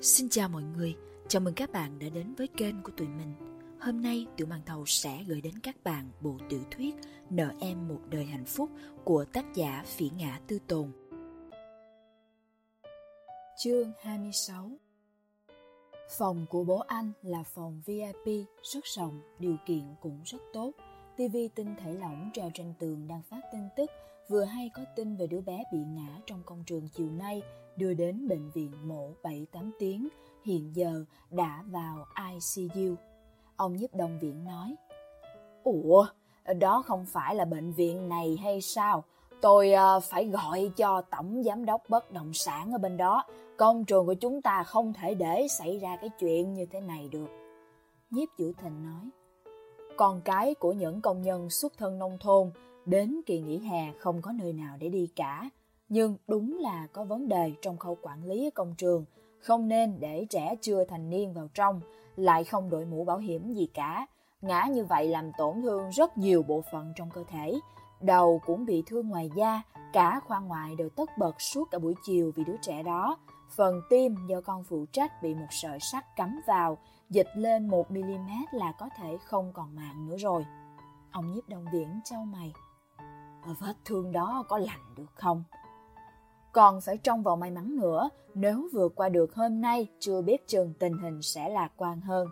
Xin chào mọi người, chào mừng các bạn đã đến với kênh của tụi mình. Hôm nay Tiểu Màn Thầu sẽ gửi đến các bạn bộ tiểu thuyết Nợ em một đời hạnh phúc của tác giả Phỉ Ngã Tư Tồn. Chương 26 Phòng của bố anh là phòng VIP, rất rộng, điều kiện cũng rất tốt. TV tinh thể lỏng treo trên tường đang phát tin tức vừa hay có tin về đứa bé bị ngã trong công trường chiều nay đưa đến bệnh viện mổ 7-8 tiếng, hiện giờ đã vào ICU. Ông nhiếp đồng viện nói, Ủa, đó không phải là bệnh viện này hay sao? Tôi uh, phải gọi cho tổng giám đốc bất động sản ở bên đó. Công trường của chúng ta không thể để xảy ra cái chuyện như thế này được. Nhiếp Vũ Thịnh nói, con cái của những công nhân xuất thân nông thôn đến kỳ nghỉ hè không có nơi nào để đi cả. Nhưng đúng là có vấn đề trong khâu quản lý công trường, không nên để trẻ chưa thành niên vào trong, lại không đội mũ bảo hiểm gì cả. Ngã như vậy làm tổn thương rất nhiều bộ phận trong cơ thể. Đầu cũng bị thương ngoài da, cả khoa ngoại đều tất bật suốt cả buổi chiều vì đứa trẻ đó. Phần tim do con phụ trách bị một sợi sắt cắm vào, dịch lên 1mm là có thể không còn mạng nữa rồi. Ông nhiếp đồng viễn trao mày. Vết thương đó có lành được không? Còn phải trông vào may mắn nữa, nếu vượt qua được hôm nay, chưa biết chừng tình hình sẽ lạc quan hơn.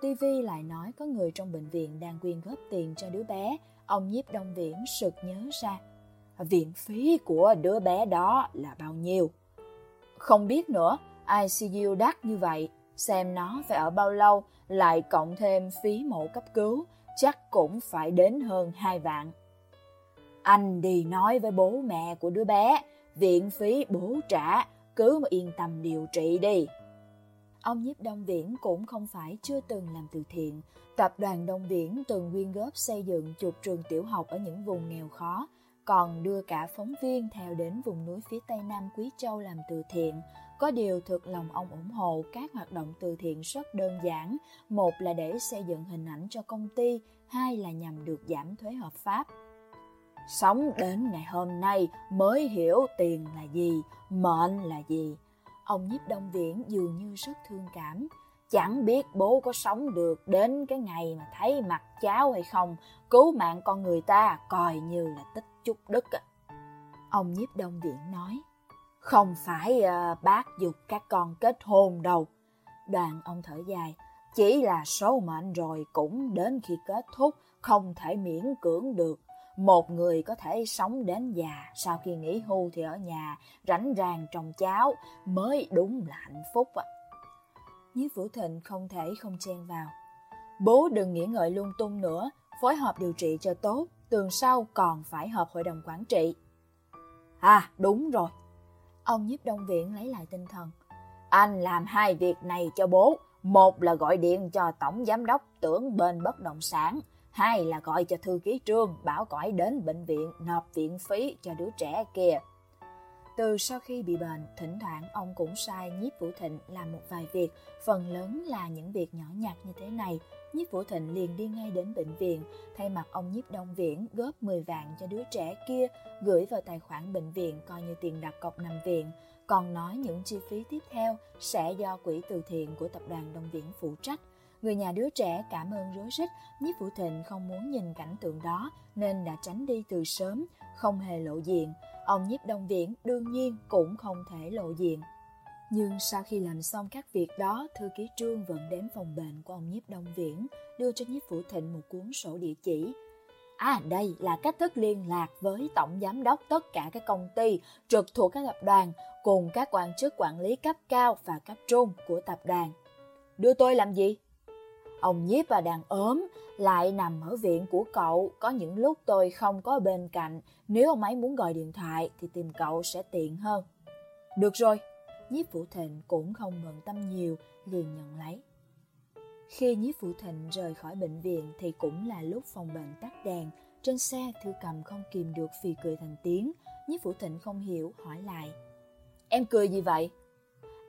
TV lại nói có người trong bệnh viện đang quyên góp tiền cho đứa bé, ông nhiếp đông viễn sực nhớ ra. Viện phí của đứa bé đó là bao nhiêu? Không biết nữa, ICU đắt như vậy, xem nó phải ở bao lâu, lại cộng thêm phí mổ cấp cứu, chắc cũng phải đến hơn 2 vạn. Anh đi nói với bố mẹ của đứa bé, viện phí bố trả, cứ mà yên tâm điều trị đi. Ông nhiếp Đông Viễn cũng không phải chưa từng làm từ thiện. Tập đoàn Đông Viễn từng quyên góp xây dựng chục trường tiểu học ở những vùng nghèo khó, còn đưa cả phóng viên theo đến vùng núi phía tây nam Quý Châu làm từ thiện. Có điều thực lòng ông ủng hộ các hoạt động từ thiện rất đơn giản. Một là để xây dựng hình ảnh cho công ty, hai là nhằm được giảm thuế hợp pháp. Sống đến ngày hôm nay mới hiểu tiền là gì, mệnh là gì. Ông nhiếp đông viễn dường như rất thương cảm. Chẳng biết bố có sống được đến cái ngày mà thấy mặt cháu hay không, cứu mạng con người ta coi như là tích chút đức. Ông nhiếp đông viễn nói, không phải uh, bác dục các con kết hôn đâu. Đoàn ông thở dài, chỉ là số mệnh rồi cũng đến khi kết thúc, không thể miễn cưỡng được. Một người có thể sống đến già, sau khi nghỉ hưu thì ở nhà, rảnh ràng trồng cháo, mới đúng là hạnh phúc ạ. Nhiếp Vũ Thịnh không thể không chen vào. Bố đừng nghĩ ngợi lung tung nữa, phối hợp điều trị cho tốt, tuần sau còn phải họp hội đồng quản trị. À, đúng rồi. Ông nhiếp đông viện lấy lại tinh thần. Anh làm hai việc này cho bố. Một là gọi điện cho tổng giám đốc tưởng bên bất động sản hai là gọi cho thư ký trương bảo cõi đến bệnh viện nộp viện phí cho đứa trẻ kia. Từ sau khi bị bệnh, thỉnh thoảng ông cũng sai Nhiếp Vũ Thịnh làm một vài việc, phần lớn là những việc nhỏ nhặt như thế này. Nhiếp Vũ Thịnh liền đi ngay đến bệnh viện, thay mặt ông Nhiếp Đông Viễn góp 10 vạn cho đứa trẻ kia, gửi vào tài khoản bệnh viện coi như tiền đặt cọc nằm viện. Còn nói những chi phí tiếp theo sẽ do quỹ từ thiện của tập đoàn Đông Viễn phụ trách. Người nhà đứa trẻ cảm ơn rối rít, Nhiếp Vũ Thịnh không muốn nhìn cảnh tượng đó nên đã tránh đi từ sớm, không hề lộ diện. Ông Nhiếp Đông Viễn đương nhiên cũng không thể lộ diện. Nhưng sau khi làm xong các việc đó, thư ký trương vẫn đến phòng bệnh của ông Nhiếp Đông Viễn, đưa cho Nhiếp Vũ Thịnh một cuốn sổ địa chỉ. À đây là cách thức liên lạc với tổng giám đốc tất cả các công ty trực thuộc các tập đoàn cùng các quan chức quản lý cấp cao và cấp trung của tập đoàn. Đưa tôi làm gì? Ông nhiếp và đàn ốm lại nằm ở viện của cậu, có những lúc tôi không có bên cạnh, nếu ông ấy muốn gọi điện thoại thì tìm cậu sẽ tiện hơn. Được rồi, nhiếp phụ Thịnh cũng không bận tâm nhiều, liền nhận lấy. Khi nhiếp phụ Thịnh rời khỏi bệnh viện thì cũng là lúc phòng bệnh tắt đèn, trên xe Thư Cầm không kìm được phì cười thành tiếng, nhiếp phụ Thịnh không hiểu, hỏi lại. Em cười gì vậy?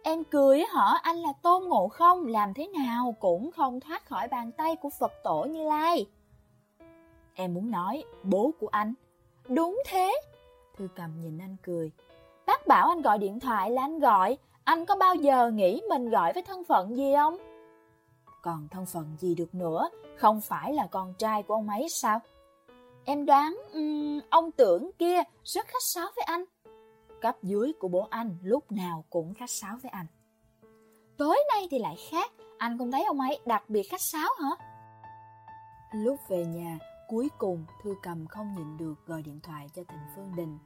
Em cười hả anh là tôn ngộ không làm thế nào cũng không thoát khỏi bàn tay của Phật tổ Như Lai. Em muốn nói bố của anh. Đúng thế. Thư cầm nhìn anh cười. Bác bảo anh gọi điện thoại là anh gọi. anh có bao giờ nghĩ mình gọi với thân phận gì không? Còn thân phận gì được nữa, không phải là con trai của ông ấy sao? Em đoán um, ông tưởng kia rất khách sáo với anh. Cấp dưới của bố anh lúc nào cũng khách sáo với anh. Tối nay thì lại khác, anh không thấy ông ấy đặc biệt khách sáo hả? Lúc về nhà, cuối cùng Thư Cầm không nhịn được gọi điện thoại cho Thịnh Phương Đình.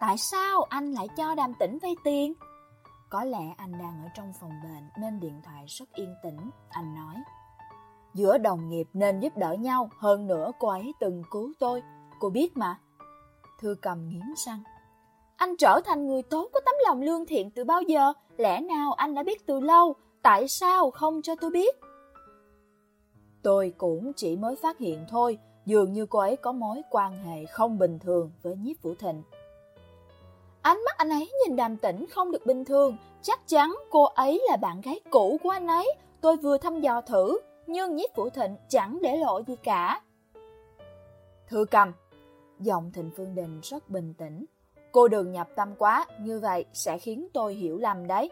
Tại sao anh lại cho đàm tĩnh vay tiền? Có lẽ anh đang ở trong phòng bệnh nên điện thoại rất yên tĩnh, anh nói. Giữa đồng nghiệp nên giúp đỡ nhau, hơn nữa cô ấy từng cứu tôi, cô biết mà. Thư cầm nghiến răng. Anh trở thành người tốt có tấm lòng lương thiện từ bao giờ? Lẽ nào anh đã biết từ lâu? Tại sao không cho tôi biết? Tôi cũng chỉ mới phát hiện thôi, dường như cô ấy có mối quan hệ không bình thường với nhiếp vũ thịnh. Ánh mắt anh ấy nhìn đàm tĩnh không được bình thường, chắc chắn cô ấy là bạn gái cũ của anh ấy. Tôi vừa thăm dò thử, nhưng nhiếp vũ thịnh chẳng để lộ gì cả. Thư cầm, giọng thịnh phương đình rất bình tĩnh. Cô đừng nhập tâm quá, như vậy sẽ khiến tôi hiểu lầm đấy.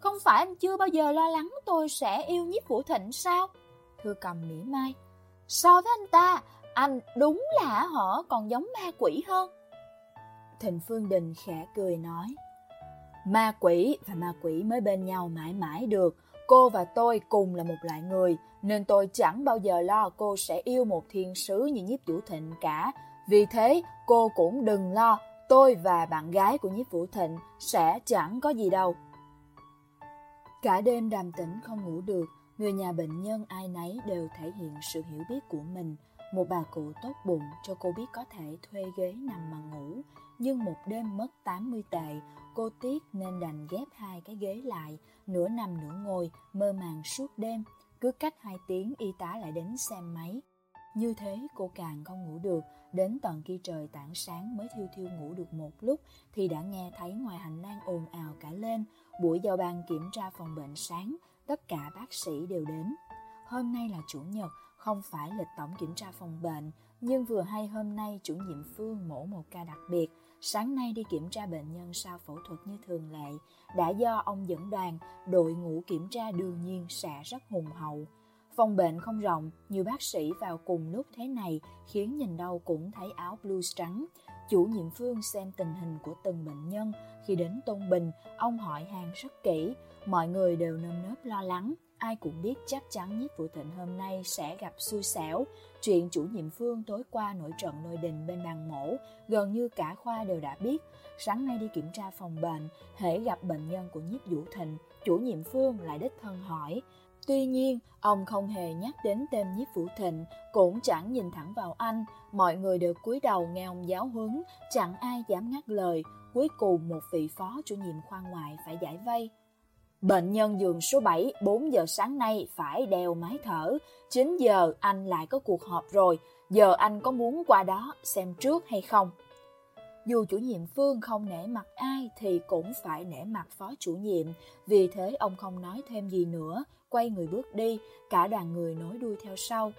Không phải anh chưa bao giờ lo lắng tôi sẽ yêu nhiếp vũ thịnh sao? Thư cầm mỉa mai. So với anh ta, anh đúng là họ còn giống ma quỷ hơn. Thịnh Phương Đình khẽ cười nói. Ma quỷ và ma quỷ mới bên nhau mãi mãi được. Cô và tôi cùng là một loại người, nên tôi chẳng bao giờ lo cô sẽ yêu một thiên sứ như nhiếp vũ thịnh cả. Vì thế, cô cũng đừng lo, tôi và bạn gái của nhiếp vũ thịnh sẽ chẳng có gì đâu. Cả đêm đàm tĩnh không ngủ được, người nhà bệnh nhân ai nấy đều thể hiện sự hiểu biết của mình. Một bà cụ tốt bụng cho cô biết có thể thuê ghế nằm mà ngủ, nhưng một đêm mất 80 tệ, cô tiếc nên đành ghép hai cái ghế lại, nửa nằm nửa ngồi, mơ màng suốt đêm. Cứ cách hai tiếng y tá lại đến xem máy. Như thế cô càng không ngủ được, đến tận khi trời tảng sáng mới thiêu thiêu ngủ được một lúc thì đã nghe thấy ngoài hành lang ồn ào cả lên. Buổi giao ban kiểm tra phòng bệnh sáng, tất cả bác sĩ đều đến. Hôm nay là chủ nhật, không phải lịch tổng kiểm tra phòng bệnh, nhưng vừa hay hôm nay chủ nhiệm Phương mổ một ca đặc biệt, sáng nay đi kiểm tra bệnh nhân sau phẫu thuật như thường lệ, đã do ông dẫn đoàn, đội ngũ kiểm tra đương nhiên sẽ rất hùng hậu. Phòng bệnh không rộng, nhiều bác sĩ vào cùng lúc thế này khiến nhìn đâu cũng thấy áo blue trắng. Chủ nhiệm Phương xem tình hình của từng bệnh nhân, khi đến Tôn Bình, ông hỏi hàng rất kỹ, mọi người đều nơm nớp lo lắng. Ai cũng biết chắc chắn nhiếp vụ thịnh hôm nay sẽ gặp xui xẻo. Chuyện chủ nhiệm Phương tối qua nổi trận nồi đình bên bàn mổ, gần như cả khoa đều đã biết. Sáng nay đi kiểm tra phòng bệnh, hễ gặp bệnh nhân của nhiếp vũ thịnh, chủ nhiệm Phương lại đích thân hỏi. Tuy nhiên, ông không hề nhắc đến tên nhiếp phủ thịnh, cũng chẳng nhìn thẳng vào anh. Mọi người đều cúi đầu nghe ông giáo huấn, chẳng ai dám ngắt lời. Cuối cùng một vị phó chủ nhiệm khoa ngoại phải giải vây. Bệnh nhân giường số 7, 4 giờ sáng nay phải đeo máy thở. 9 giờ anh lại có cuộc họp rồi. Giờ anh có muốn qua đó xem trước hay không? Dù chủ nhiệm Phương không nể mặt ai thì cũng phải nể mặt phó chủ nhiệm. Vì thế ông không nói thêm gì nữa, quay người bước đi, cả đoàn người nối đuôi theo sau.